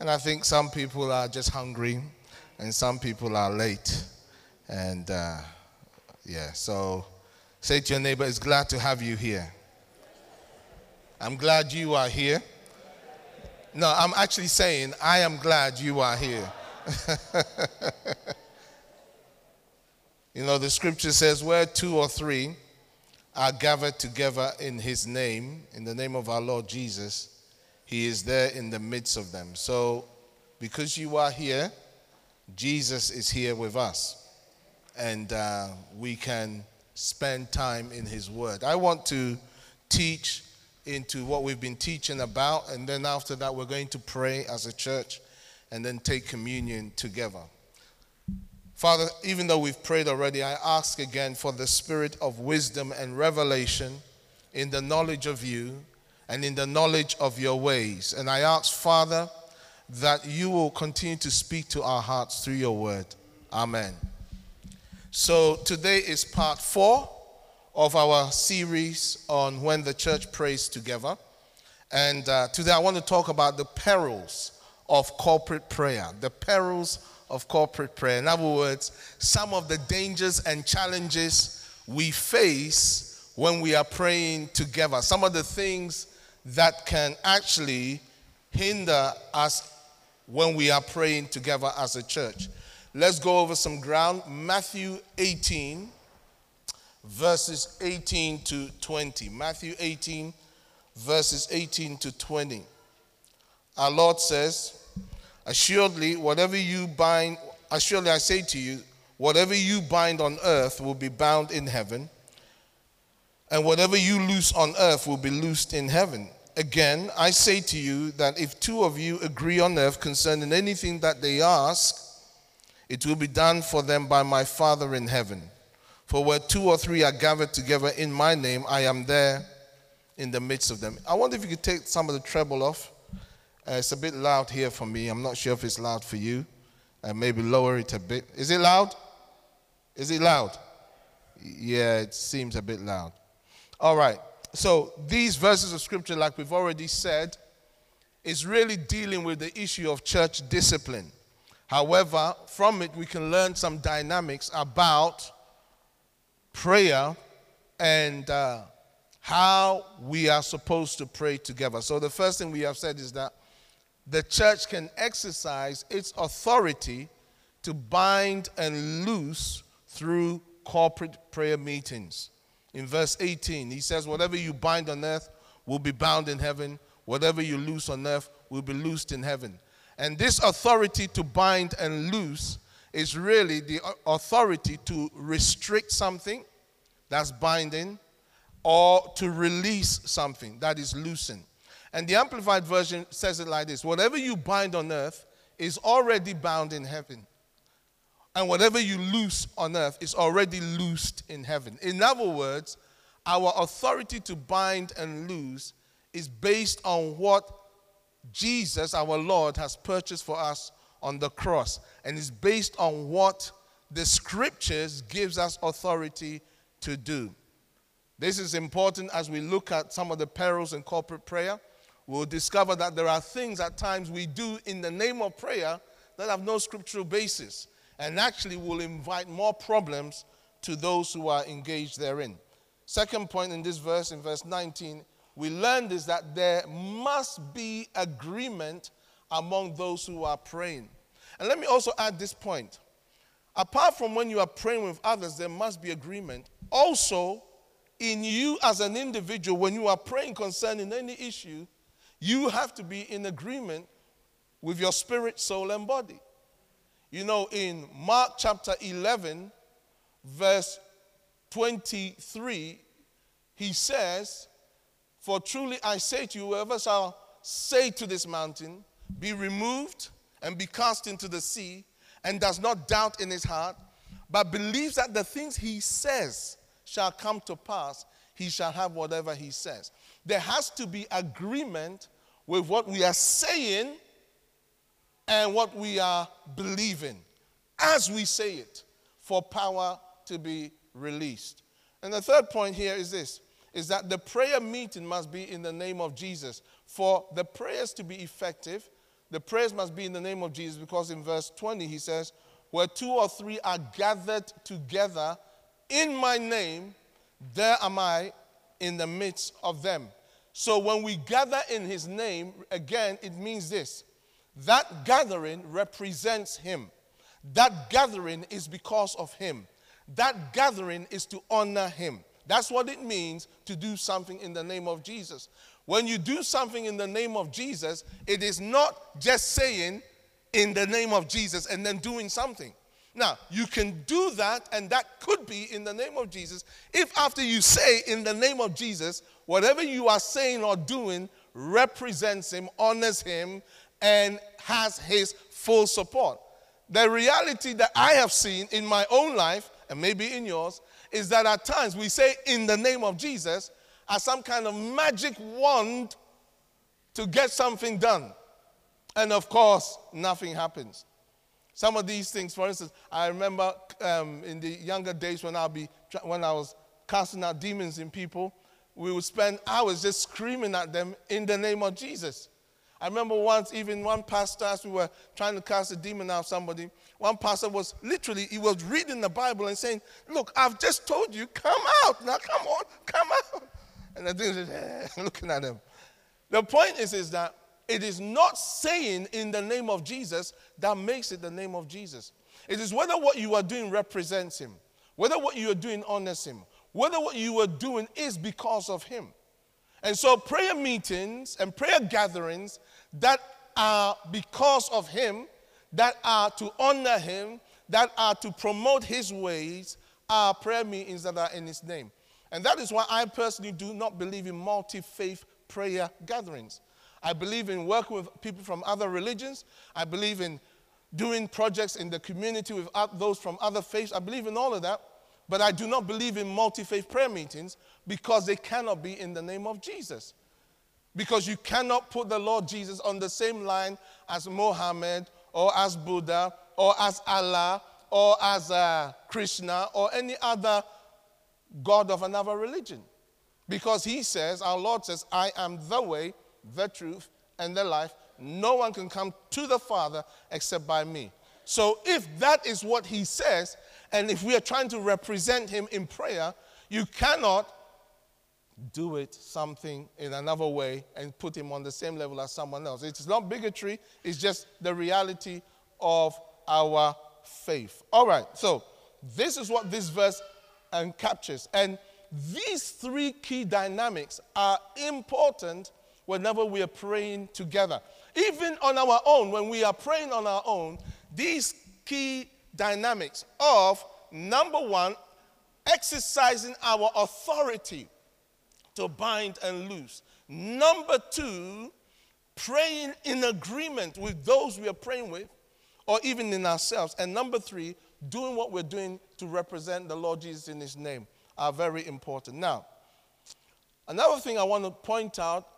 And I think some people are just hungry and some people are late. And uh, yeah, so say to your neighbor, it's glad to have you here. I'm glad you are here. No, I'm actually saying, I am glad you are here. you know, the scripture says, where two or three are gathered together in his name, in the name of our Lord Jesus, he is there in the midst of them. So, because you are here, Jesus is here with us. And uh, we can spend time in his word. I want to teach into what we've been teaching about, and then after that, we're going to pray as a church and then take communion together. Father, even though we've prayed already, I ask again for the spirit of wisdom and revelation in the knowledge of you and in the knowledge of your ways. And I ask, Father, that you will continue to speak to our hearts through your word. Amen. So today is part four of our series on when the church prays together. And uh, today I want to talk about the perils of corporate prayer. The perils of corporate prayer. In other words, some of the dangers and challenges we face when we are praying together. Some of the things that can actually hinder us when we are praying together as a church. Let's go over some ground. Matthew 18 verses 18 to 20. Matthew 18, verses 18 to 20. Our Lord says, Assuredly, whatever you bind, assuredly I say to you, whatever you bind on earth will be bound in heaven, and whatever you loose on earth will be loosed in heaven. Again, I say to you that if two of you agree on earth concerning anything that they ask, it will be done for them by my Father in heaven. For where two or three are gathered together in my name, I am there in the midst of them. I wonder if you could take some of the treble off. Uh, it's a bit loud here for me. I'm not sure if it's loud for you. Uh, maybe lower it a bit. Is it loud? Is it loud? Yeah, it seems a bit loud. All right. So these verses of scripture, like we've already said, is really dealing with the issue of church discipline. However, from it we can learn some dynamics about prayer and uh, how we are supposed to pray together. So, the first thing we have said is that the church can exercise its authority to bind and loose through corporate prayer meetings. In verse 18, he says, Whatever you bind on earth will be bound in heaven, whatever you loose on earth will be loosed in heaven. And this authority to bind and loose is really the authority to restrict something that's binding or to release something that is loosened. And the Amplified Version says it like this Whatever you bind on earth is already bound in heaven. And whatever you loose on earth is already loosed in heaven. In other words, our authority to bind and loose is based on what Jesus, our Lord, has purchased for us on the cross and is based on what the scriptures gives us authority to do. This is important as we look at some of the perils in corporate prayer. We'll discover that there are things at times we do in the name of prayer that have no scriptural basis and actually will invite more problems to those who are engaged therein. Second point in this verse, in verse 19, we learned is that there must be agreement among those who are praying. And let me also add this point. Apart from when you are praying with others, there must be agreement. Also, in you as an individual, when you are praying concerning any issue, you have to be in agreement with your spirit, soul, and body. You know, in Mark chapter 11, verse 23, he says, For truly I say to you, whoever shall say to this mountain, Be removed and be cast into the sea, and does not doubt in his heart, but believes that the things he says shall come to pass, he shall have whatever he says. There has to be agreement with what we are saying and what we are believing as we say it for power to be released. And the third point here is this is that the prayer meeting must be in the name of Jesus. For the prayers to be effective, the prayers must be in the name of Jesus because in verse 20 he says, Where two or three are gathered together in my name, there am I in the midst of them. So when we gather in his name, again, it means this that gathering represents him. That gathering is because of him. That gathering is to honor him. That's what it means to do something in the name of Jesus. When you do something in the name of Jesus, it is not just saying in the name of Jesus and then doing something. Now, you can do that, and that could be in the name of Jesus if after you say in the name of Jesus, whatever you are saying or doing represents Him, honors Him, and has His full support. The reality that I have seen in my own life, and maybe in yours, is that at times we say in the name of Jesus as some kind of magic wand to get something done. And of course, nothing happens. Some of these things, for instance, I remember um, in the younger days when, I'll be, when I was casting out demons in people, we would spend hours just screaming at them in the name of Jesus. I remember once, even one pastor, as we were trying to cast a demon out of somebody, one pastor was literally, he was reading the Bible and saying, Look, I've just told you, come out. Now come on, come out. And the thing is eh, looking at him. The point is, is that it is not saying in the name of Jesus that makes it the name of Jesus. It is whether what you are doing represents him, whether what you are doing honors him, whether what you are doing is because of him. And so, prayer meetings and prayer gatherings that are because of Him, that are to honor Him, that are to promote His ways, are prayer meetings that are in His name. And that is why I personally do not believe in multi faith prayer gatherings. I believe in working with people from other religions. I believe in doing projects in the community with those from other faiths. I believe in all of that. But I do not believe in multi faith prayer meetings because they cannot be in the name of Jesus. Because you cannot put the Lord Jesus on the same line as Mohammed or as Buddha or as Allah or as uh, Krishna or any other God of another religion. Because he says, our Lord says, I am the way, the truth, and the life. No one can come to the Father except by me. So if that is what he says, and if we are trying to represent him in prayer, you cannot do it something in another way and put him on the same level as someone else. It's not bigotry, it's just the reality of our faith. All right, so this is what this verse um, captures. And these three key dynamics are important whenever we are praying together. Even on our own, when we are praying on our own, these key dynamics of number one, exercising our authority to bind and loose. Number two, praying in agreement with those we are praying with or even in ourselves. And number three, doing what we're doing to represent the Lord Jesus in His name are very important. Now, another thing I want to point out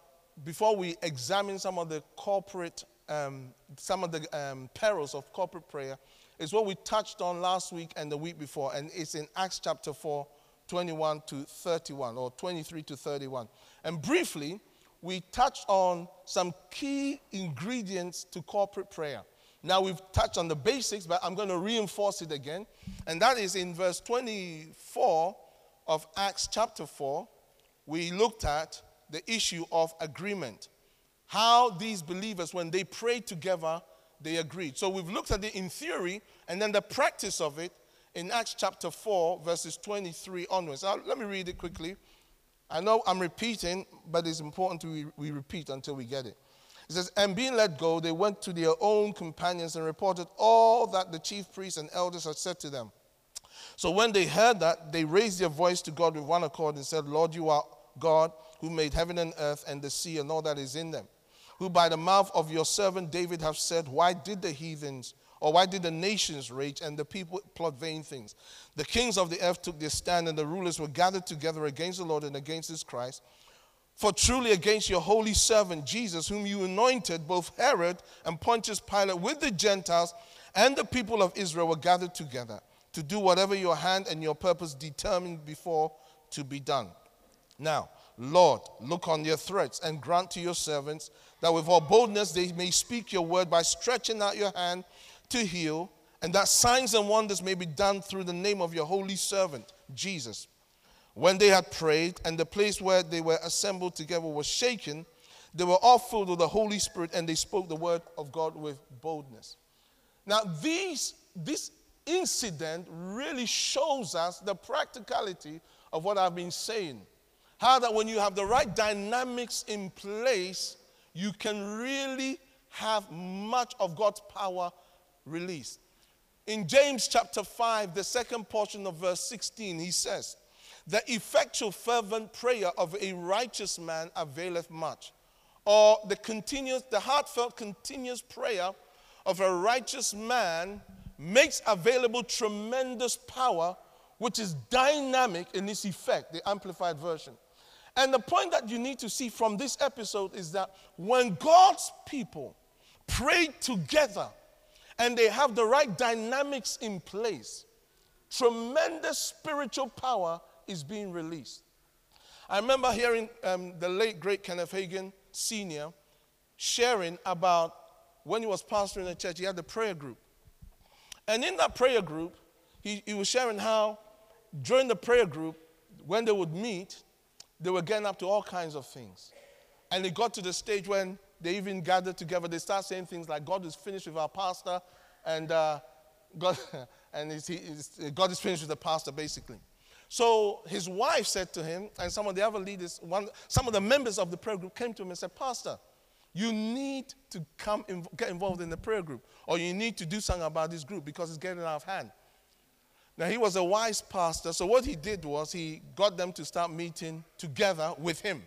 before we examine some of the corporate, um, some of the um, perils of corporate prayer is what we touched on last week and the week before, and it's in Acts chapter 4, 21 to 31, or 23 to 31. And briefly, we touched on some key ingredients to corporate prayer. Now we've touched on the basics, but I'm going to reinforce it again. And that is in verse 24 of Acts chapter 4, we looked at the issue of agreement. How these believers, when they prayed together, they agreed. So we've looked at it in theory and then the practice of it in Acts chapter 4, verses 23 onwards. Now, let me read it quickly. I know I'm repeating, but it's important we, we repeat until we get it. It says, And being let go, they went to their own companions and reported all that the chief priests and elders had said to them. So when they heard that, they raised their voice to God with one accord and said, Lord, you are God who made heaven and earth and the sea and all that is in them who by the mouth of your servant David have said, Why did the heathens, or why did the nations rage and the people plot vain things? The kings of the earth took their stand, and the rulers were gathered together against the Lord and against his Christ. For truly against your holy servant Jesus, whom you anointed, both Herod and Pontius Pilate with the Gentiles and the people of Israel were gathered together to do whatever your hand and your purpose determined before to be done. Now, Lord, look on your threats and grant to your servants that with all boldness they may speak your word by stretching out your hand to heal, and that signs and wonders may be done through the name of your holy servant, Jesus. When they had prayed, and the place where they were assembled together was shaken, they were all filled with the Holy Spirit, and they spoke the word of God with boldness. Now, these, this incident really shows us the practicality of what I've been saying. How that when you have the right dynamics in place, you can really have much of God's power released. In James chapter 5, the second portion of verse 16, he says, The effectual, fervent prayer of a righteous man availeth much. Or the continuous, the heartfelt, continuous prayer of a righteous man makes available tremendous power, which is dynamic in its effect, the amplified version. And the point that you need to see from this episode is that when God's people pray together and they have the right dynamics in place, tremendous spiritual power is being released. I remember hearing um, the late, great Kenneth Hagin Sr. sharing about when he was pastoring the church, he had a prayer group. And in that prayer group, he, he was sharing how during the prayer group, when they would meet, they were getting up to all kinds of things. And it got to the stage when they even gathered together. They start saying things like, God is finished with our pastor, and uh, God, and he's, God is finished with the pastor, basically. So his wife said to him, and some of the other leaders, one, some of the members of the prayer group came to him and said, Pastor, you need to come get involved in the prayer group, or you need to do something about this group because it's getting out of hand. Now, he was a wise pastor, so what he did was he got them to start meeting together with him.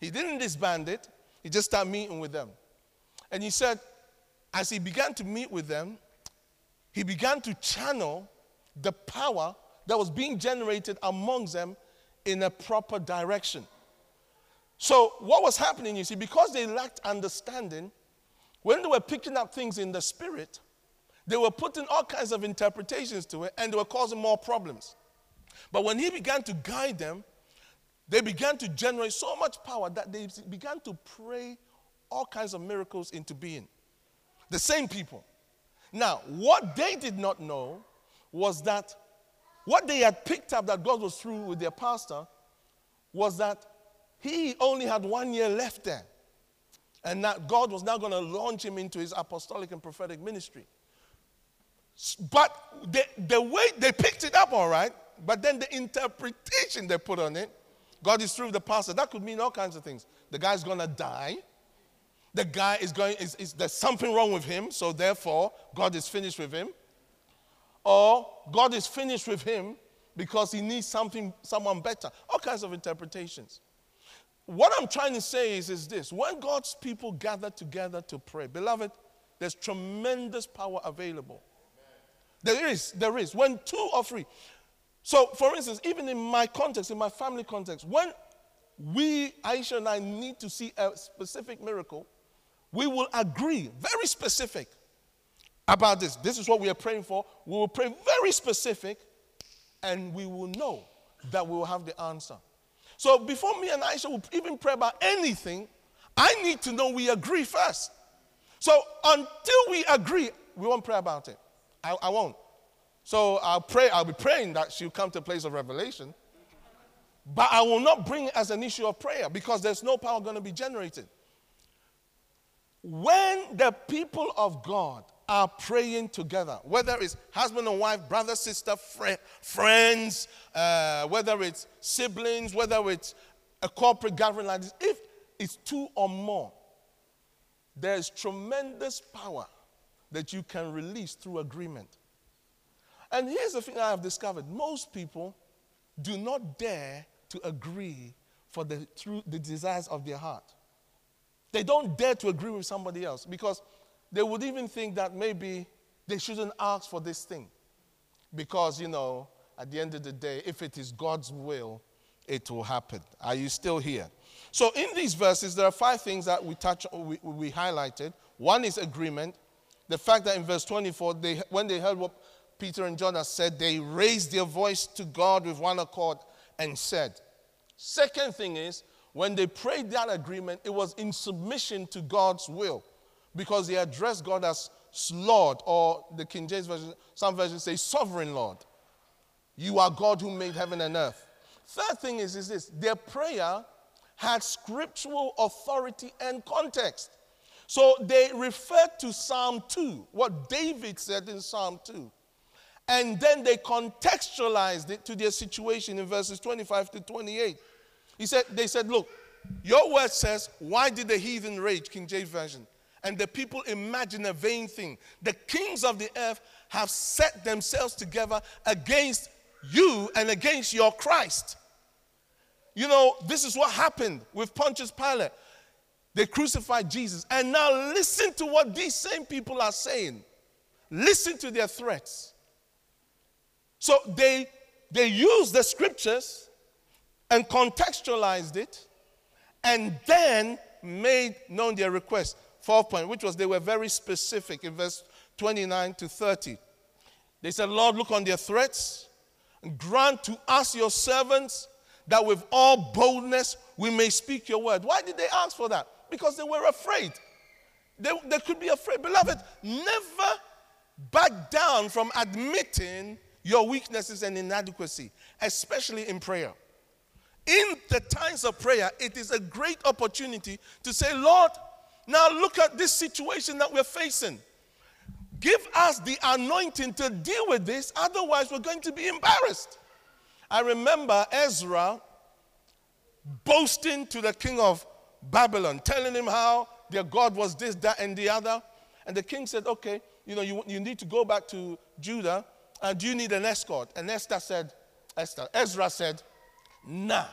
He didn't disband it, he just started meeting with them. And he said, as he began to meet with them, he began to channel the power that was being generated amongst them in a proper direction. So, what was happening, you see, because they lacked understanding, when they were picking up things in the spirit, they were putting all kinds of interpretations to it and they were causing more problems. But when he began to guide them, they began to generate so much power that they began to pray all kinds of miracles into being. The same people. Now, what they did not know was that what they had picked up that God was through with their pastor was that he only had one year left there. And that God was now going to launch him into his apostolic and prophetic ministry. But the, the way they picked it up, all right, but then the interpretation they put on it, God is through with the pastor. That could mean all kinds of things. The guy's gonna die. The guy is going, is, is there's something wrong with him, so therefore God is finished with him. Or God is finished with him because he needs something, someone better. All kinds of interpretations. What I'm trying to say is, is this when God's people gather together to pray, beloved, there's tremendous power available. There is, there is. When two or three. So, for instance, even in my context, in my family context, when we, Aisha and I, need to see a specific miracle, we will agree, very specific, about this. This is what we are praying for. We will pray very specific, and we will know that we will have the answer. So, before me and Aisha will even pray about anything, I need to know we agree first. So, until we agree, we won't pray about it. I, I won't. So I'll pray, I'll be praying that she'll come to a place of revelation. But I will not bring it as an issue of prayer because there's no power going to be generated. When the people of God are praying together, whether it's husband and wife, brother, sister, fr- friends, uh, whether it's siblings, whether it's a corporate gathering like this, if it's two or more, there's tremendous power that you can release through agreement. And here's the thing I have discovered most people do not dare to agree for the, the desires of their heart. They don't dare to agree with somebody else because they would even think that maybe they shouldn't ask for this thing. Because, you know, at the end of the day, if it is God's will, it will happen. Are you still here? So, in these verses, there are five things that we touch, we, we highlighted. One is agreement. The fact that in verse 24, they, when they heard what Peter and John had said, they raised their voice to God with one accord and said. Second thing is, when they prayed that agreement, it was in submission to God's will because they addressed God as Lord, or the King James Version, some versions say sovereign Lord. You are God who made heaven and earth. Third thing is, is this their prayer had scriptural authority and context. So they referred to Psalm 2, what David said in Psalm 2. And then they contextualized it to their situation in verses 25 to 28. He said, they said, look, your word says, why did the heathen rage, King James Version? And the people imagine a vain thing. The kings of the earth have set themselves together against you and against your Christ. You know, this is what happened with Pontius Pilate. They crucified Jesus. And now listen to what these same people are saying. Listen to their threats. So they, they used the scriptures and contextualized it and then made known their request. Fourth point, which was they were very specific in verse 29 to 30. They said, Lord, look on their threats and grant to us, your servants, that with all boldness we may speak your word. Why did they ask for that? Because they were afraid. They, they could be afraid. Beloved, never back down from admitting your weaknesses and inadequacy, especially in prayer. In the times of prayer, it is a great opportunity to say, Lord, now look at this situation that we're facing. Give us the anointing to deal with this, otherwise, we're going to be embarrassed. I remember Ezra boasting to the king of Babylon, telling him how their God was this, that, and the other. And the king said, Okay, you know, you, you need to go back to Judah, and do you need an escort? And Esther said, Esther, Ezra said, Nah,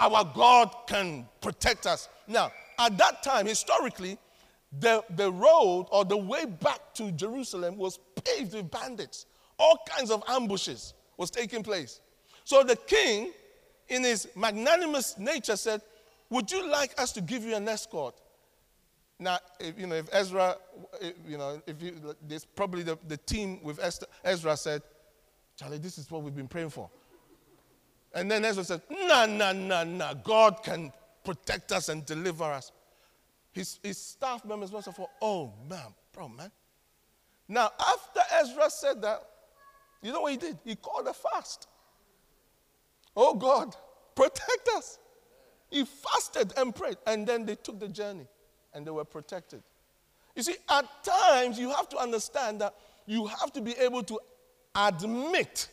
our God can protect us. Now, at that time, historically, the, the road or the way back to Jerusalem was paved with bandits. All kinds of ambushes was taking place. So the king, in his magnanimous nature, said, Would you like us to give you an escort? Now, if, you know, if Ezra, you know, if you, this probably the, the team with Ezra said, Charlie, this is what we've been praying for. And then Ezra said, No, no, no, no. God can protect us and deliver us. His, his staff members must have thought, oh man, bro, man. Now, after Ezra said that, you know what he did? He called a fast. Oh God, protect us. He fasted and prayed, and then they took the journey and they were protected. You see, at times you have to understand that you have to be able to admit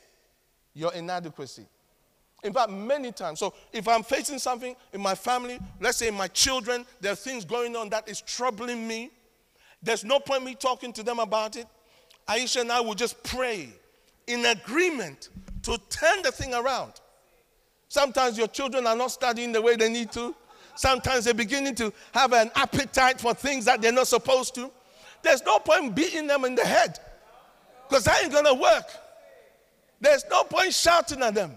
your inadequacy. In fact, many times. So if I'm facing something in my family, let's say my children, there are things going on that is troubling me. There's no point me talking to them about it. Aisha and I will just pray in agreement to turn the thing around. Sometimes your children are not studying the way they need to. Sometimes they're beginning to have an appetite for things that they're not supposed to. There's no point beating them in the head because that ain't going to work. There's no point shouting at them.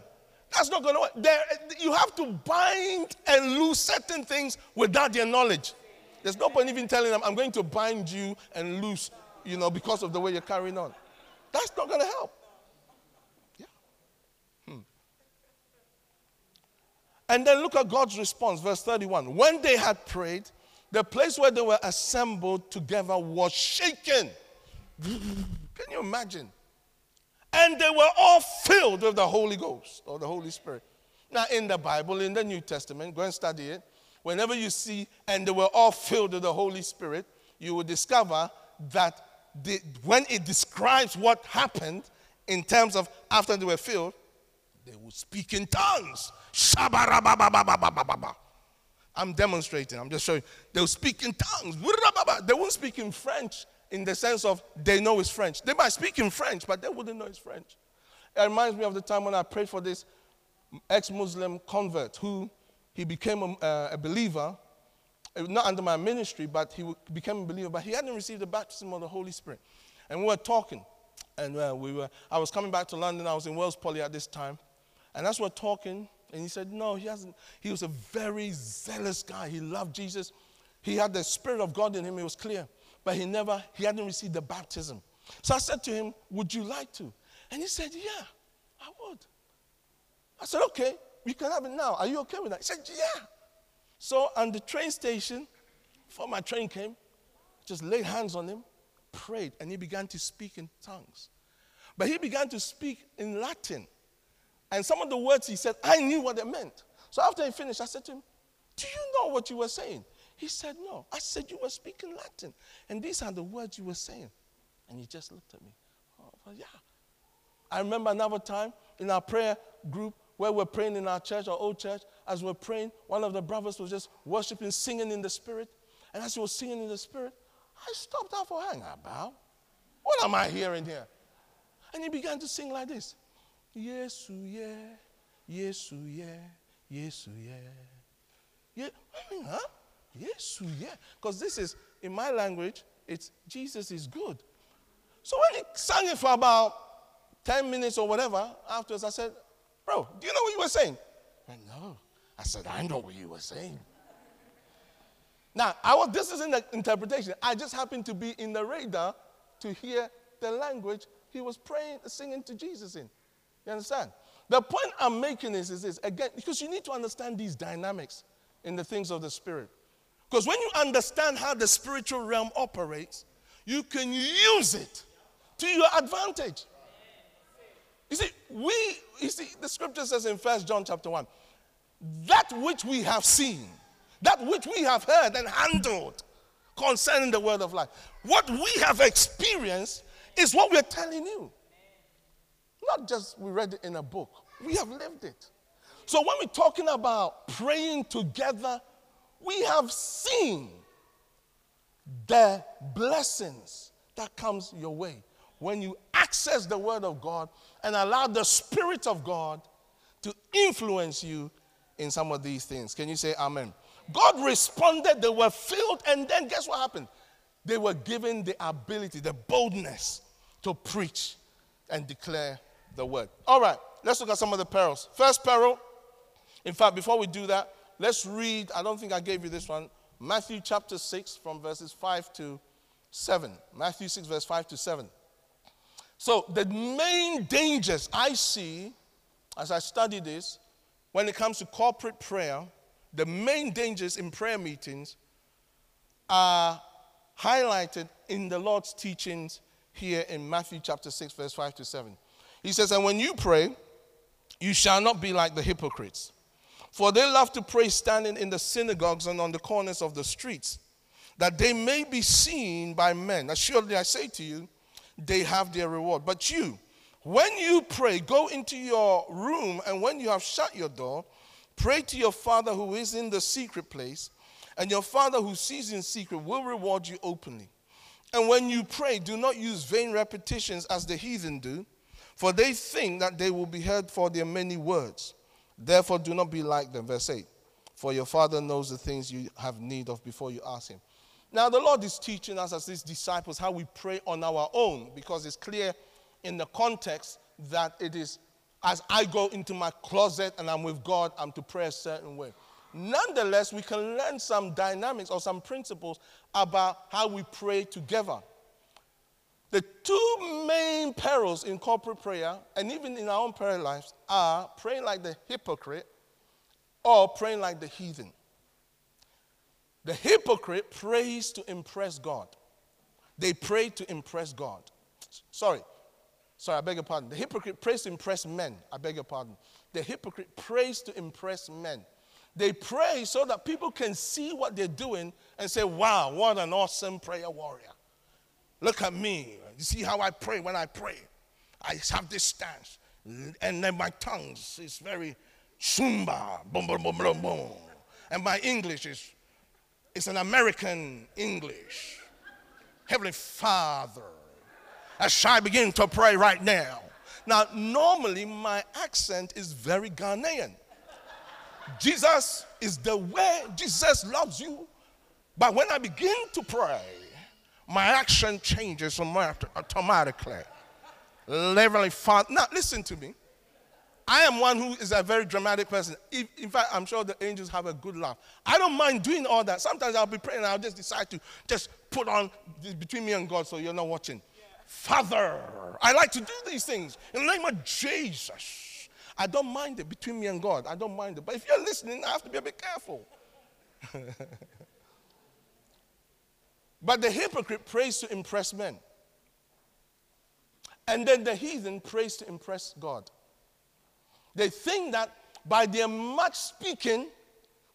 That's not going to work. There, you have to bind and lose certain things without their knowledge. There's no point even telling them, I'm going to bind you and loose, you know, because of the way you're carrying on. That's not going to help. Yeah. Hmm. And then look at God's response, verse 31. When they had prayed, the place where they were assembled together was shaken. Can you imagine? And they were all filled with the Holy Ghost or the Holy Spirit. Now, in the Bible, in the New Testament, go and study it. Whenever you see, and they were all filled with the Holy Spirit, you will discover that the, when it describes what happened in terms of after they were filled, they would speak in tongues. I'm demonstrating, I'm just showing. They would speak in tongues. They won't speak in French in the sense of they know it's French. They might speak in French, but they wouldn't know it's French. It reminds me of the time when I prayed for this ex Muslim convert who he became a, uh, a, believer, uh, not under my ministry, but he became a believer, but he hadn't received the baptism of the Holy Spirit. And we were talking, and uh, we were, I was coming back to London, I was in Wells Poly at this time, and as we're talking, and he said, No, he hasn't. He was a very zealous guy. He loved Jesus. He had the Spirit of God in him, it was clear but he never, he hadn't received the baptism. So I said to him, Would you like to? And he said, Yeah, I would. I said, Okay, we can have it now. Are you okay with that? He said, Yeah. So, on the train station, before my train came, just laid hands on him, prayed, and he began to speak in tongues. But he began to speak in Latin. And some of the words he said, I knew what they meant. So after he finished, I said to him, Do you know what you were saying? He said, No. I said, You were speaking Latin. And these are the words you were saying. And he just looked at me. Oh, well, yeah. I remember another time in our prayer group where we're praying in our church, our old church, as we're praying, one of the brothers was just worshiping, singing in the spirit. And as he was singing in the spirit, I stopped out for hang about. What am I hearing here? And he began to sing like this. Yesu yeah, Yesu yeah, Yesu yeah. Yeah, I mean, huh? Yesu yeah. Because this is, in my language, it's Jesus is good. So when he sang it for about 10 minutes or whatever, afterwards I said, Bro, do you know what you were saying? I no. I said, I know what you were saying. Now, I was, this is in the interpretation. I just happened to be in the radar to hear the language he was praying, singing to Jesus in. You understand? The point I'm making is, is this again, because you need to understand these dynamics in the things of the Spirit. Because when you understand how the spiritual realm operates, you can use it to your advantage. You see, we, you see, the scripture says in First John chapter 1, that which we have seen, that which we have heard and handled concerning the word of life, what we have experienced is what we're telling you. Not just we read it in a book, we have lived it. So when we're talking about praying together, we have seen the blessings that comes your way when you access the word of God and allow the spirit of God to influence you in some of these things. Can you say amen? God responded, they were filled, and then guess what happened? They were given the ability, the boldness to preach and declare the word. All right, let's look at some of the perils. First peril, in fact, before we do that, let's read, I don't think I gave you this one, Matthew chapter 6 from verses 5 to 7. Matthew 6, verse 5 to 7. So, the main dangers I see as I study this when it comes to corporate prayer, the main dangers in prayer meetings are highlighted in the Lord's teachings here in Matthew chapter 6, verse 5 to 7. He says, And when you pray, you shall not be like the hypocrites, for they love to pray standing in the synagogues and on the corners of the streets, that they may be seen by men. Assuredly, I say to you, they have their reward. But you, when you pray, go into your room, and when you have shut your door, pray to your Father who is in the secret place, and your Father who sees in secret will reward you openly. And when you pray, do not use vain repetitions as the heathen do, for they think that they will be heard for their many words. Therefore, do not be like them. Verse 8 For your Father knows the things you have need of before you ask Him. Now, the Lord is teaching us as His disciples how we pray on our own because it's clear in the context that it is as I go into my closet and I'm with God, I'm to pray a certain way. Nonetheless, we can learn some dynamics or some principles about how we pray together. The two main perils in corporate prayer and even in our own prayer lives are praying like the hypocrite or praying like the heathen. The hypocrite prays to impress God. They pray to impress God. Sorry. Sorry, I beg your pardon. The hypocrite prays to impress men. I beg your pardon. The hypocrite prays to impress men. They pray so that people can see what they're doing and say, wow, what an awesome prayer warrior. Look at me. You see how I pray when I pray? I have this stance. And then my tongues is very shumba, boom, boom, boom, boom, boom. And my English is it's an American English. Heavenly Father, as I begin to pray right now. Now, normally my accent is very Ghanaian. Jesus is the way Jesus loves you. But when I begin to pray, my action changes automatically. Heavenly Father. Now, listen to me. I am one who is a very dramatic person. If, in fact, I'm sure the angels have a good laugh. I don't mind doing all that. Sometimes I'll be praying I'll just decide to just put on between me and God so you're not watching. Yeah. Father, I like to do these things in the name of Jesus. I don't mind it between me and God. I don't mind it. But if you're listening, I have to be a bit careful. but the hypocrite prays to impress men. And then the heathen prays to impress God. They think that by their much speaking,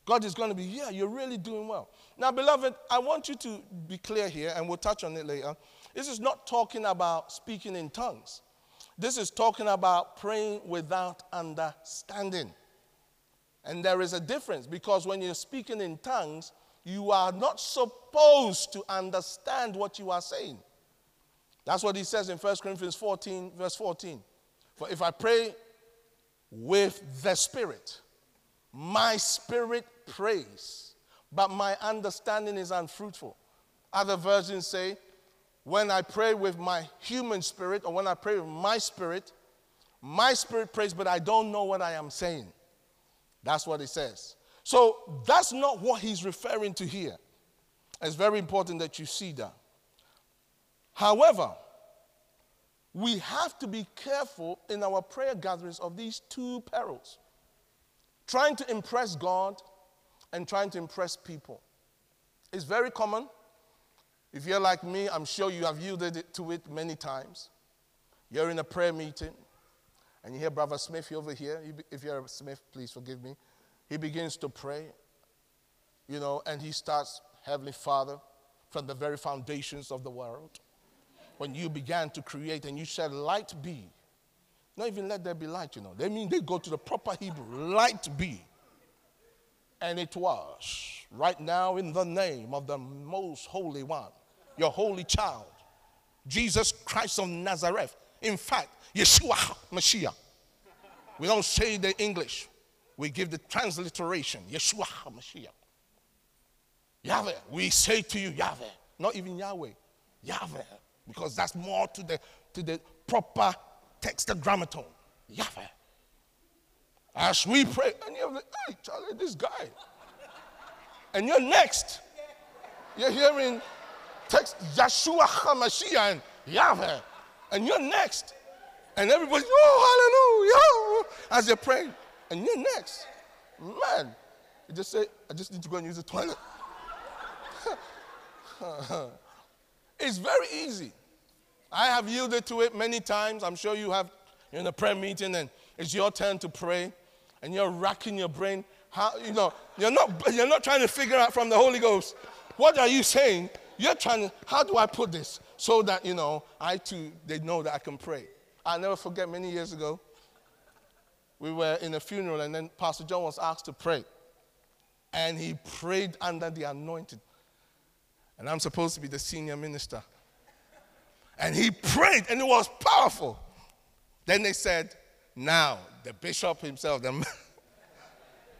God is going to be, yeah, you're really doing well. Now, beloved, I want you to be clear here, and we'll touch on it later. This is not talking about speaking in tongues. This is talking about praying without understanding. And there is a difference because when you're speaking in tongues, you are not supposed to understand what you are saying. That's what he says in 1 Corinthians 14, verse 14. For if I pray with the Spirit, my spirit prays, but my understanding is unfruitful. Other versions say, when I pray with my human spirit or when I pray with my spirit, my spirit prays, but I don't know what I am saying. That's what it says. So that's not what he's referring to here. It's very important that you see that. However, we have to be careful in our prayer gatherings of these two perils trying to impress God and trying to impress people. It's very common. If you're like me, I'm sure you have yielded to it many times. You're in a prayer meeting, and you hear Brother Smith over here. If you're a Smith, please forgive me. He begins to pray, you know, and he starts, Heavenly Father, from the very foundations of the world. When you began to create and you said, Light be. Not even let there be light, you know. They mean they go to the proper Hebrew, light be. And it was. Right now, in the name of the most holy one, your holy child, Jesus Christ of Nazareth. In fact, Yeshua Mashiach. We don't say the English, we give the transliteration Yeshua Mashiach. Yahweh, we say to you, Yahweh, not even Yahweh, Yahweh, because that's more to the, to the proper tetragrammaton, Yahweh. As we pray, and you're like, hey, Charlie, this guy. And you're next. You're hearing text Yeshua HaMashiach and Yahweh. And you're next. And everybody, oh, hallelujah, as you're praying. And you're next. Man, you just say, I just need to go and use the toilet. it's very easy. I have yielded to it many times. I'm sure you have. You're in a prayer meeting and it's your turn to pray, and you're racking your brain. How, you know, you're not, you're not trying to figure out from the Holy Ghost, what are you saying? You're trying to, how do I put this so that, you know, I too, they know that I can pray. I'll never forget many years ago, we were in a funeral and then Pastor John was asked to pray. And he prayed under the anointing. And I'm supposed to be the senior minister. And he prayed, and it was powerful. Then they said, Now, the bishop himself, the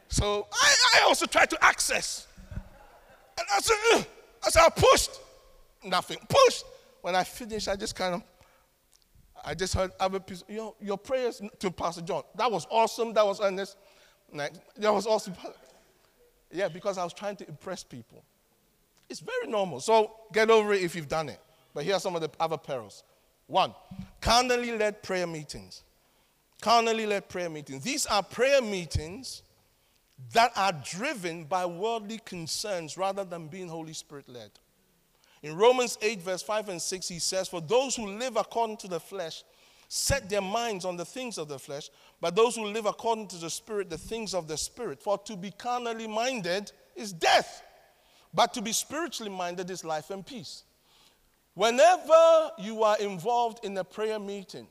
so I, I also tried to access. And I said, I said, I pushed. Nothing. Pushed. When I finished, I just kind of, I just heard other people, your prayers to Pastor John. That was awesome. That was earnest. That was awesome. Yeah, because I was trying to impress people. It's very normal. So get over it if you've done it. But here are some of the other perils. One, carnally led prayer meetings. Carnally led prayer meetings. These are prayer meetings that are driven by worldly concerns rather than being Holy Spirit led. In Romans 8, verse 5 and 6, he says, For those who live according to the flesh set their minds on the things of the flesh, but those who live according to the Spirit, the things of the Spirit. For to be carnally minded is death, but to be spiritually minded is life and peace. Whenever you are involved in a prayer meeting,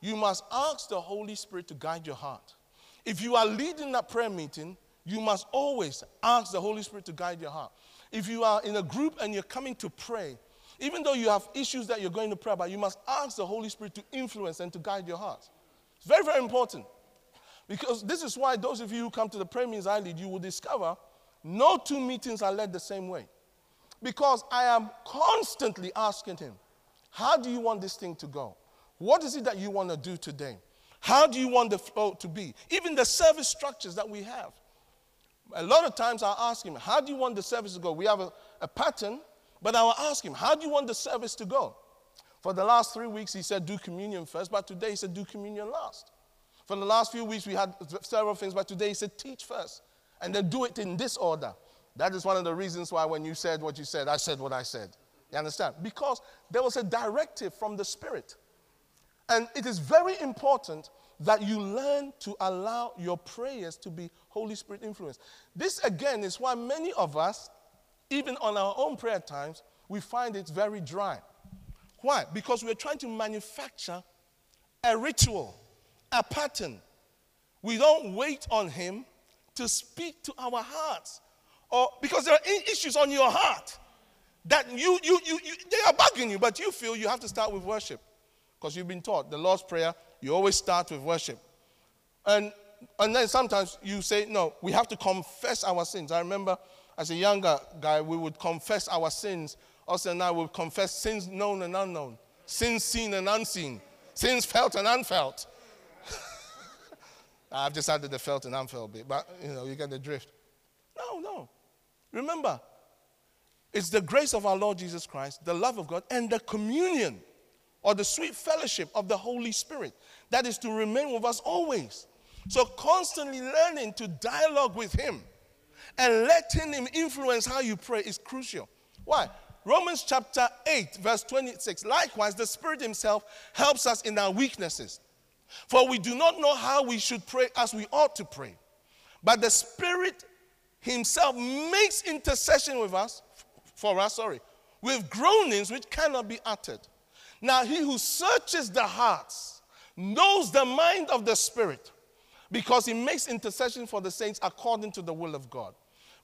you must ask the Holy Spirit to guide your heart. If you are leading that prayer meeting, you must always ask the Holy Spirit to guide your heart. If you are in a group and you're coming to pray, even though you have issues that you're going to pray about, you must ask the Holy Spirit to influence and to guide your heart. It's very, very important. Because this is why those of you who come to the prayer meetings I lead, you will discover no two meetings are led the same way. Because I am constantly asking him, How do you want this thing to go? What is it that you want to do today? How do you want the flow to be? Even the service structures that we have. A lot of times I ask him, How do you want the service to go? We have a, a pattern, but I will ask him, How do you want the service to go? For the last three weeks, he said, Do communion first, but today he said, Do communion last. For the last few weeks, we had several things, but today he said, Teach first, and then do it in this order. That is one of the reasons why when you said what you said, I said what I said. You understand? Because there was a directive from the Spirit. And it is very important that you learn to allow your prayers to be Holy Spirit influenced. This, again, is why many of us, even on our own prayer times, we find it very dry. Why? Because we're trying to manufacture a ritual, a pattern. We don't wait on Him to speak to our hearts. Or because there are issues on your heart that you, you, you, you they are bugging you, but you feel you have to start with worship. Because you've been taught the Lord's Prayer, you always start with worship. And, and then sometimes you say, no, we have to confess our sins. I remember as a younger guy, we would confess our sins. Also, and I would confess sins known and unknown, sins seen and unseen, sins felt and unfelt. I've just added the felt and unfelt bit, but you know, you get the drift. No, no. Remember, it's the grace of our Lord Jesus Christ, the love of God, and the communion or the sweet fellowship of the Holy Spirit that is to remain with us always. So, constantly learning to dialogue with Him and letting Him influence how you pray is crucial. Why? Romans chapter 8, verse 26. Likewise, the Spirit Himself helps us in our weaknesses. For we do not know how we should pray as we ought to pray. But the Spirit Himself makes intercession with us, for us, sorry, with groanings which cannot be uttered. Now, he who searches the hearts knows the mind of the Spirit because he makes intercession for the saints according to the will of God.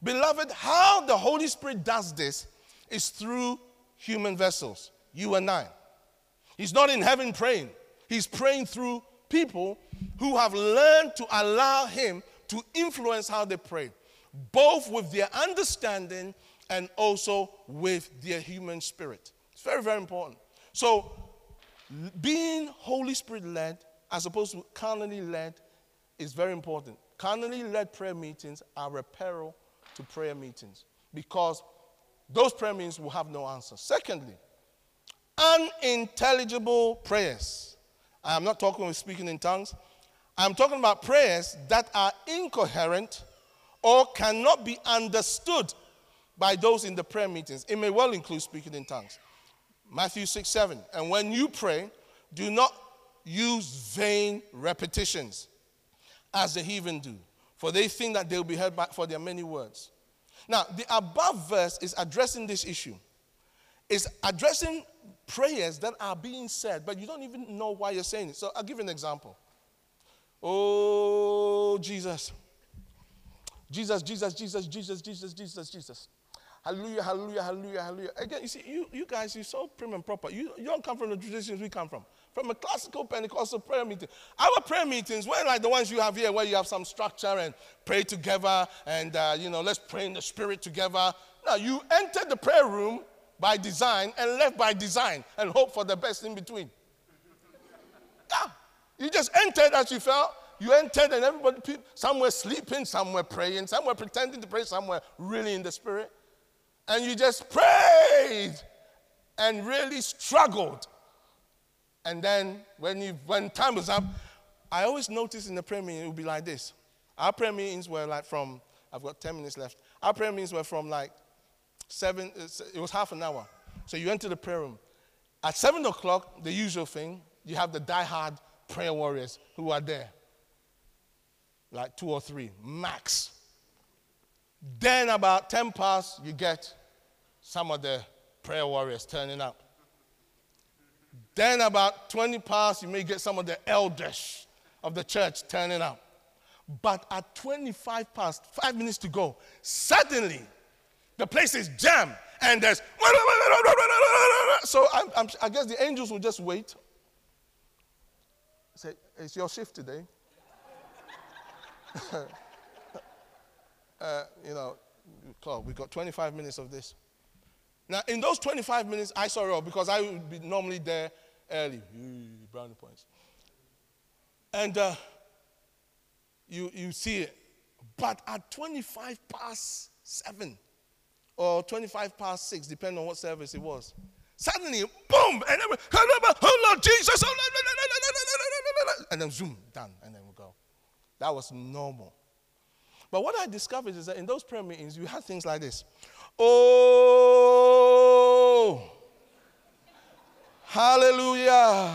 Beloved, how the Holy Spirit does this is through human vessels, you and I. He's not in heaven praying, he's praying through people who have learned to allow him to influence how they pray, both with their understanding and also with their human spirit. It's very, very important. So, being Holy Spirit led as opposed to carnally led is very important. Carnally led prayer meetings are a peril to prayer meetings because those prayer meetings will have no answer. Secondly, unintelligible prayers. I am not talking with speaking in tongues. I'm talking about prayers that are incoherent or cannot be understood by those in the prayer meetings. It may well include speaking in tongues. Matthew 6 7. And when you pray, do not use vain repetitions as the heathen do, for they think that they'll be heard by, for their many words. Now, the above verse is addressing this issue. It's addressing prayers that are being said, but you don't even know why you're saying it. So I'll give you an example. Oh, Jesus. Jesus, Jesus, Jesus, Jesus, Jesus, Jesus, Jesus. Hallelujah, hallelujah, hallelujah, hallelujah. Again, you see, you, you guys, you're so prim and proper. You, you don't come from the traditions we come from. From a classical Pentecostal prayer meeting. Our prayer meetings weren't like the ones you have here where you have some structure and pray together and, uh, you know, let's pray in the spirit together. No, you entered the prayer room by design and left by design and hope for the best in between. Yeah. You just entered as you felt. You entered and everybody, some were sleeping, some were praying, some were pretending to pray, some were really in the spirit and you just prayed and really struggled. And then when, you, when time was up, I always noticed in the prayer meeting it would be like this. Our prayer meetings were like from, I've got 10 minutes left. Our prayer meetings were from like seven, uh, it was half an hour. So you enter the prayer room. At seven o'clock, the usual thing, you have the die-hard prayer warriors who are there. Like two or three, max. Then, about 10 past, you get some of the prayer warriors turning up. Then, about 20 past, you may get some of the elders of the church turning up. But at 25 past, five minutes to go, suddenly the place is jammed and there's. So I'm, I'm, i guess the angels will just wait. Say, it's your shift today. uh, you know, we've got 25 minutes of this. Now, in those 25 minutes, I saw it because I would be normally there early. Brownie points. And uh, you, you see it. But at 25 past 7 or 25 past 6, depending on what service it was, suddenly, boom, and then, oh Lord Jesus, and then zoom, done, and then we go. That was normal. But what I discovered is that in those prayer meetings, you had things like this. Oh, hallelujah.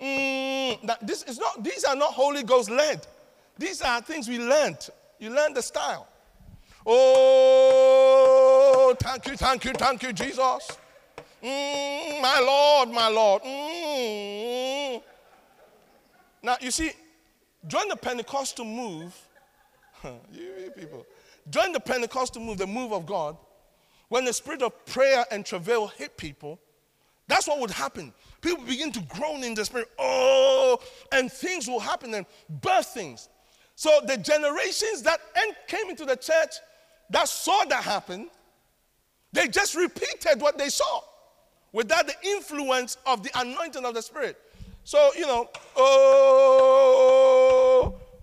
Mm, that this is not, these are not Holy Ghost led. These are things we learned. You learn the style. Oh, thank you, thank you, thank you, Jesus. Mm, my Lord, my Lord. Mm. Now, you see, during the Pentecostal move, you people, during the Pentecostal move, the move of God, when the spirit of prayer and travail hit people, that's what would happen. People begin to groan in the spirit. Oh, and things will happen and birth things. So the generations that came into the church that saw that happen, they just repeated what they saw without the influence of the anointing of the Spirit. So, you know, oh,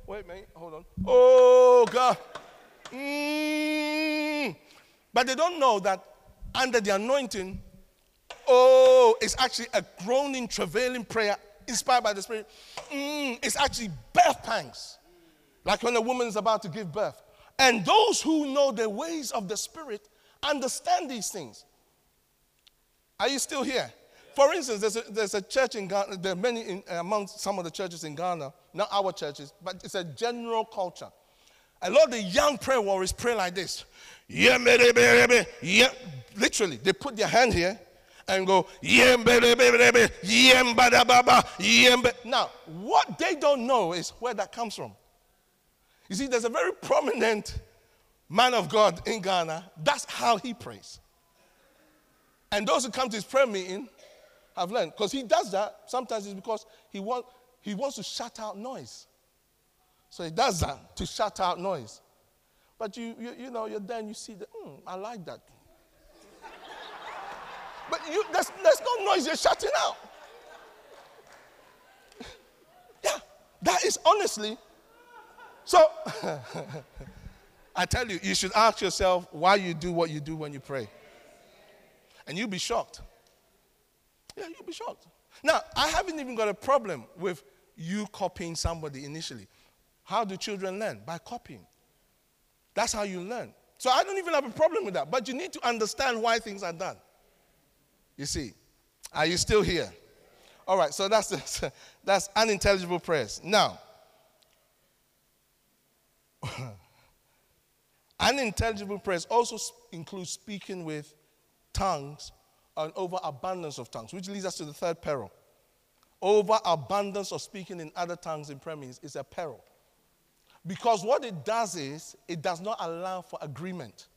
wait, man, hold on. Oh, God. Mm. But they don't know that under the anointing, oh, it's actually a groaning, travailing prayer inspired by the Spirit. Mm. It's actually birth pangs, like when a woman is about to give birth. And those who know the ways of the Spirit understand these things. Are you still here? For instance, there's a, there's a church in Ghana, there are many in, among some of the churches in Ghana, not our churches, but it's a general culture. A lot of the young prayer warriors pray like this. Yeah, yeah. Literally, they put their hand here and go, yeah, Now, what they don't know is where that comes from. You see, there's a very prominent man of God in Ghana. That's how he prays. And those who come to his prayer meeting have learned. Because he does that, sometimes it's because he, want, he wants to shut out noise. So he does that to shut out noise. But you, you, you know, you're there and you see that, mm, I like that. but you, there's, there's no noise you're shutting out. yeah, that is honestly. So, I tell you, you should ask yourself why you do what you do when you pray. And you'll be shocked. Yeah, you'll be shocked. Now, I haven't even got a problem with you copying somebody initially. How do children learn? By copying. That's how you learn. So I don't even have a problem with that. But you need to understand why things are done. You see, are you still here? All right, so that's, that's unintelligible prayers. Now, unintelligible prayers also include speaking with tongues and overabundance of tongues, which leads us to the third peril. Overabundance of speaking in other tongues in prayer is a peril. Because what it does is, it does not allow for agreement.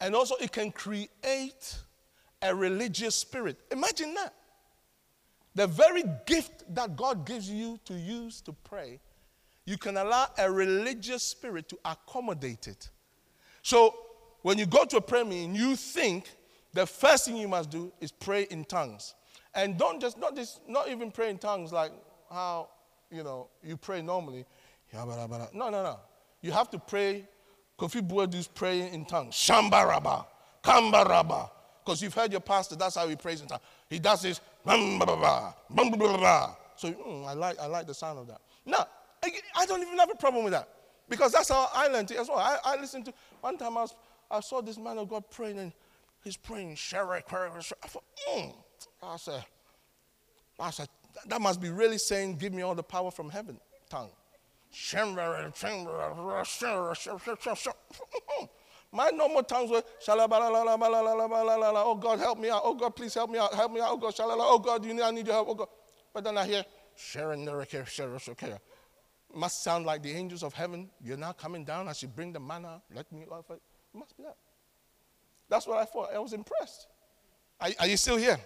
And also, it can create a religious spirit. Imagine that. The very gift that God gives you to use to pray, you can allow a religious spirit to accommodate it. So, when you go to a prayer meeting, you think the first thing you must do is pray in tongues. And don't just, not, just, not even pray in tongues like how, you know, you pray normally. No, no, no. You have to pray. Kofi Buadu's praying in tongues. Shambaraba, Kambaraba. Because you've heard your pastor, that's how he prays in tongues. He does this. So mm, I, like, I like the sound of that. Now, I don't even have a problem with that. Because that's how I learned it as well. I, I listened to, one time I, was, I saw this man of God praying and He's praying, Sherry, I thought, mm. I said, I said, that must be really saying, give me all the power from heaven, tongue. My normal tongues were, shalala. oh God, help me out. Oh God, please help me out. Help me out. Oh God, oh God, you need, I need your help. Oh God. But then I hear, Sharon, must sound like the angels of heaven. You're now coming down. I should bring the manna. Let me offer. It must be that. That's what I thought. I was impressed. Are, are you still here?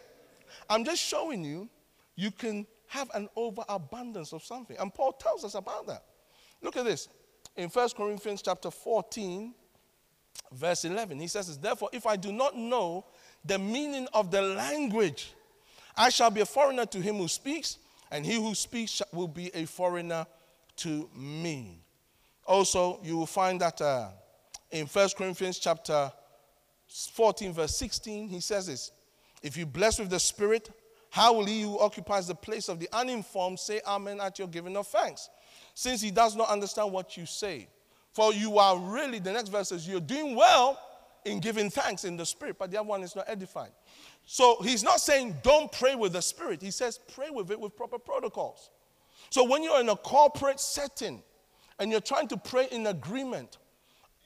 I'm just showing you, you can have an overabundance of something. And Paul tells us about that. Look at this. In 1 Corinthians chapter 14, verse 11, he says, Therefore, if I do not know the meaning of the language, I shall be a foreigner to him who speaks, and he who speaks will be a foreigner to me. Also, you will find that uh, in 1 Corinthians chapter 14, verse 16, he says this If you bless with the Spirit, how will he who occupies the place of the uninformed say amen at your giving of thanks? Since he does not understand what you say. For you are really, the next verse says, you're doing well in giving thanks in the spirit, but the other one is not edified. So he's not saying don't pray with the spirit. He says pray with it with proper protocols. So when you're in a corporate setting and you're trying to pray in agreement,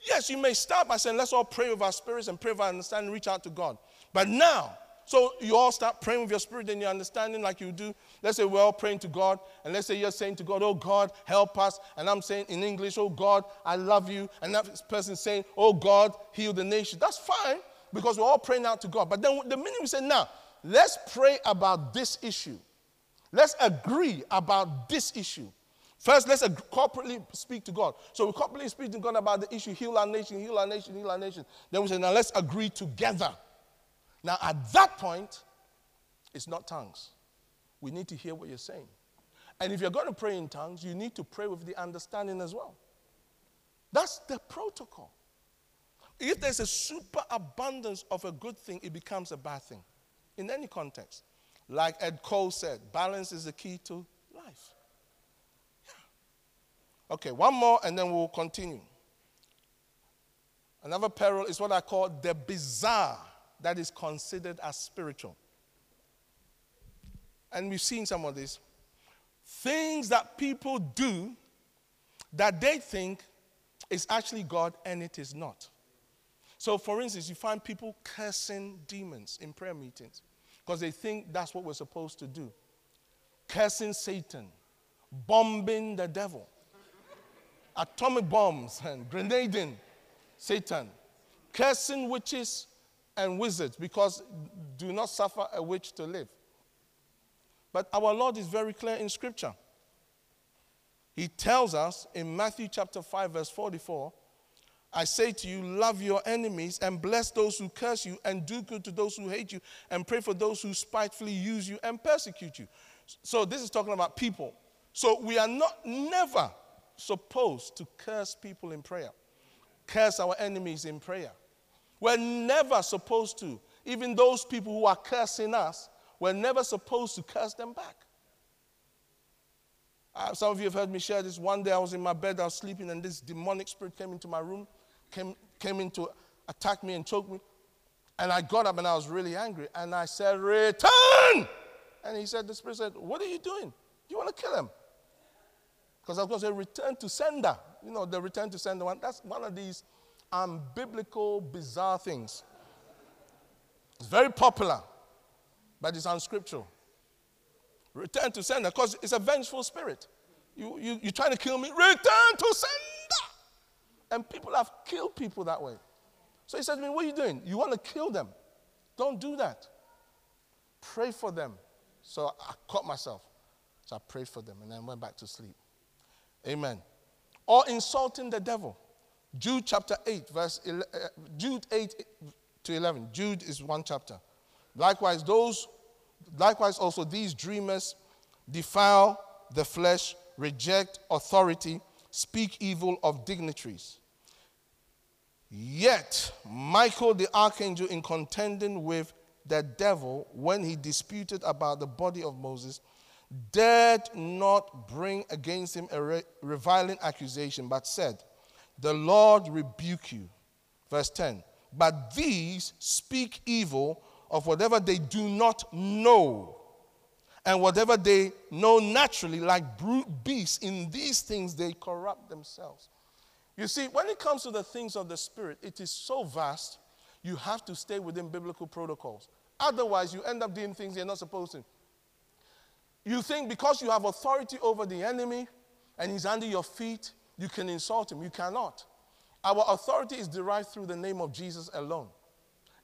yes, you may start by saying, let's all pray with our spirits and pray with our understanding, reach out to God. But now, so you all start praying with your spirit and your understanding like you do. Let's say we're all praying to God, and let's say you're saying to God, Oh God, help us. And I'm saying in English, Oh God, I love you. And that person saying, Oh God, heal the nation. That's fine because we're all praying out to God. But then the minute we say, Now, let's pray about this issue, let's agree about this issue. First, let's corporately speak to God. So we corporately speak to God about the issue, heal our nation, heal our nation, heal our nation. Then we say, now let's agree together. Now, at that point, it's not tongues. We need to hear what you're saying. And if you're going to pray in tongues, you need to pray with the understanding as well. That's the protocol. If there's a super abundance of a good thing, it becomes a bad thing in any context. Like Ed Cole said, balance is the key to life. Okay, one more and then we'll continue. Another peril is what I call the bizarre that is considered as spiritual. And we've seen some of this. Things that people do that they think is actually God and it is not. So, for instance, you find people cursing demons in prayer meetings because they think that's what we're supposed to do. Cursing Satan, bombing the devil, atomic bombs and grenading Satan, cursing witches and wizards because do not suffer a witch to live. But our Lord is very clear in Scripture. He tells us in Matthew chapter 5, verse 44 I say to you, love your enemies and bless those who curse you, and do good to those who hate you, and pray for those who spitefully use you and persecute you. So, this is talking about people. So, we are not never supposed to curse people in prayer, curse our enemies in prayer. We're never supposed to. Even those people who are cursing us, we're never supposed to curse them back. Uh, some of you have heard me share this. One day I was in my bed, I was sleeping, and this demonic spirit came into my room, came, came in to attack me and choke me. And I got up and I was really angry. And I said, Return! And he said, The spirit said, What are you doing? You want to kill him? Because going to say, Return to sender. You know, the return to sender one. That's one of these unbiblical, bizarre things. It's very popular, but it's unscriptural. Return to sender, because it's a vengeful spirit. You, you, you're trying to kill me, return to sender. And people have killed people that way. So he said to me, What are you doing? You want to kill them? Don't do that. Pray for them. So I caught myself. So I prayed for them and then went back to sleep. Amen. Or insulting the devil. Jude chapter 8, verse 11, uh, Jude 8 to 11. Jude is one chapter. Likewise, those, likewise also these dreamers defile the flesh, reject authority, speak evil of dignitaries. Yet, Michael the archangel, in contending with the devil when he disputed about the body of Moses, dared not bring against him a re- reviling accusation, but said, the Lord rebuke you. Verse 10. But these speak evil of whatever they do not know. And whatever they know naturally, like brute beasts, in these things they corrupt themselves. You see, when it comes to the things of the Spirit, it is so vast, you have to stay within biblical protocols. Otherwise, you end up doing things you're not supposed to. You think because you have authority over the enemy and he's under your feet, you can insult him. You cannot. Our authority is derived through the name of Jesus alone.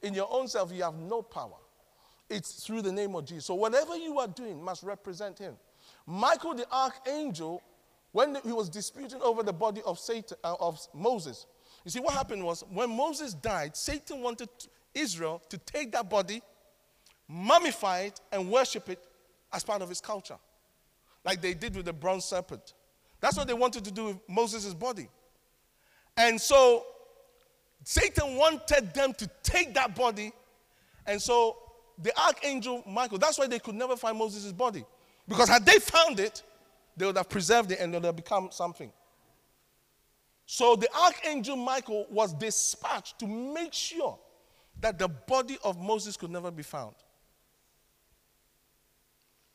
In your own self, you have no power. It's through the name of Jesus. So whatever you are doing must represent him. Michael the archangel, when he was disputing over the body of Satan, uh, of Moses, you see what happened was when Moses died, Satan wanted Israel to take that body, mummify it, and worship it as part of his culture, like they did with the bronze serpent. That's what they wanted to do with Moses' body. And so Satan wanted them to take that body. And so the archangel Michael, that's why they could never find Moses' body. Because had they found it, they would have preserved it and it would have become something. So the archangel Michael was dispatched to make sure that the body of Moses could never be found.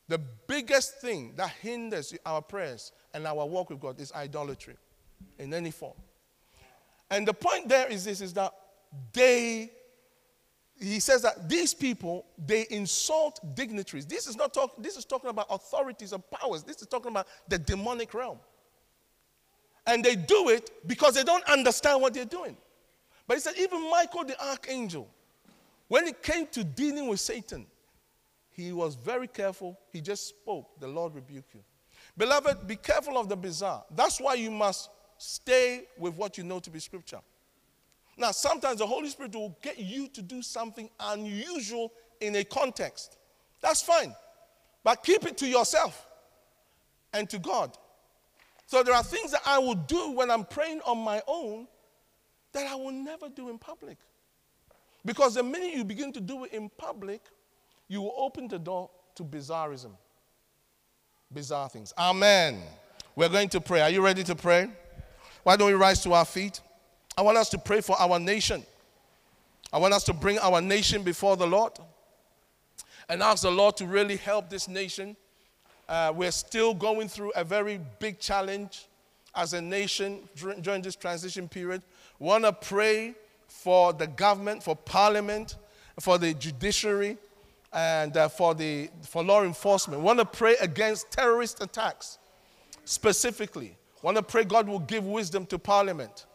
The biggest thing that hinders our prayers and our walk with God is idolatry in any form. And the point there is this is that they he says that these people they insult dignitaries. This is not talk, this is talking about authorities and powers. This is talking about the demonic realm. And they do it because they don't understand what they're doing. But he said, even Michael the archangel, when it came to dealing with Satan, he was very careful. He just spoke, The Lord rebuke you. Beloved, be careful of the bizarre. That's why you must stay with what you know to be scripture. Now, sometimes the Holy Spirit will get you to do something unusual in a context. That's fine. But keep it to yourself and to God. So there are things that I will do when I'm praying on my own that I will never do in public. Because the minute you begin to do it in public, you will open the door to bizarrism. Bizarre things. Amen. We're going to pray. Are you ready to pray? Why don't we rise to our feet? I want us to pray for our nation. I want us to bring our nation before the Lord and ask the Lord to really help this nation. Uh, we're still going through a very big challenge as a nation during this transition period. We want to pray for the government, for parliament, for the judiciary, and uh, for, the, for law enforcement. We want to pray against terrorist attacks specifically. We want to pray God will give wisdom to parliament.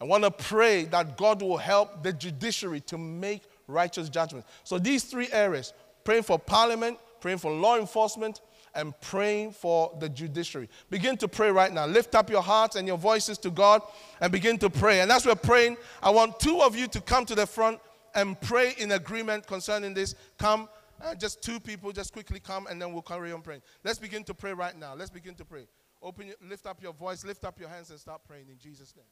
I want to pray that God will help the judiciary to make righteous judgments. So these three areas praying for parliament, praying for law enforcement, and praying for the judiciary. Begin to pray right now. Lift up your hearts and your voices to God and begin to pray. And as we're praying, I want two of you to come to the front and pray in agreement concerning this. Come, uh, just two people, just quickly come, and then we'll carry on praying. Let's begin to pray right now. Let's begin to pray. Open, lift up your voice, lift up your hands, and start praying in Jesus' name.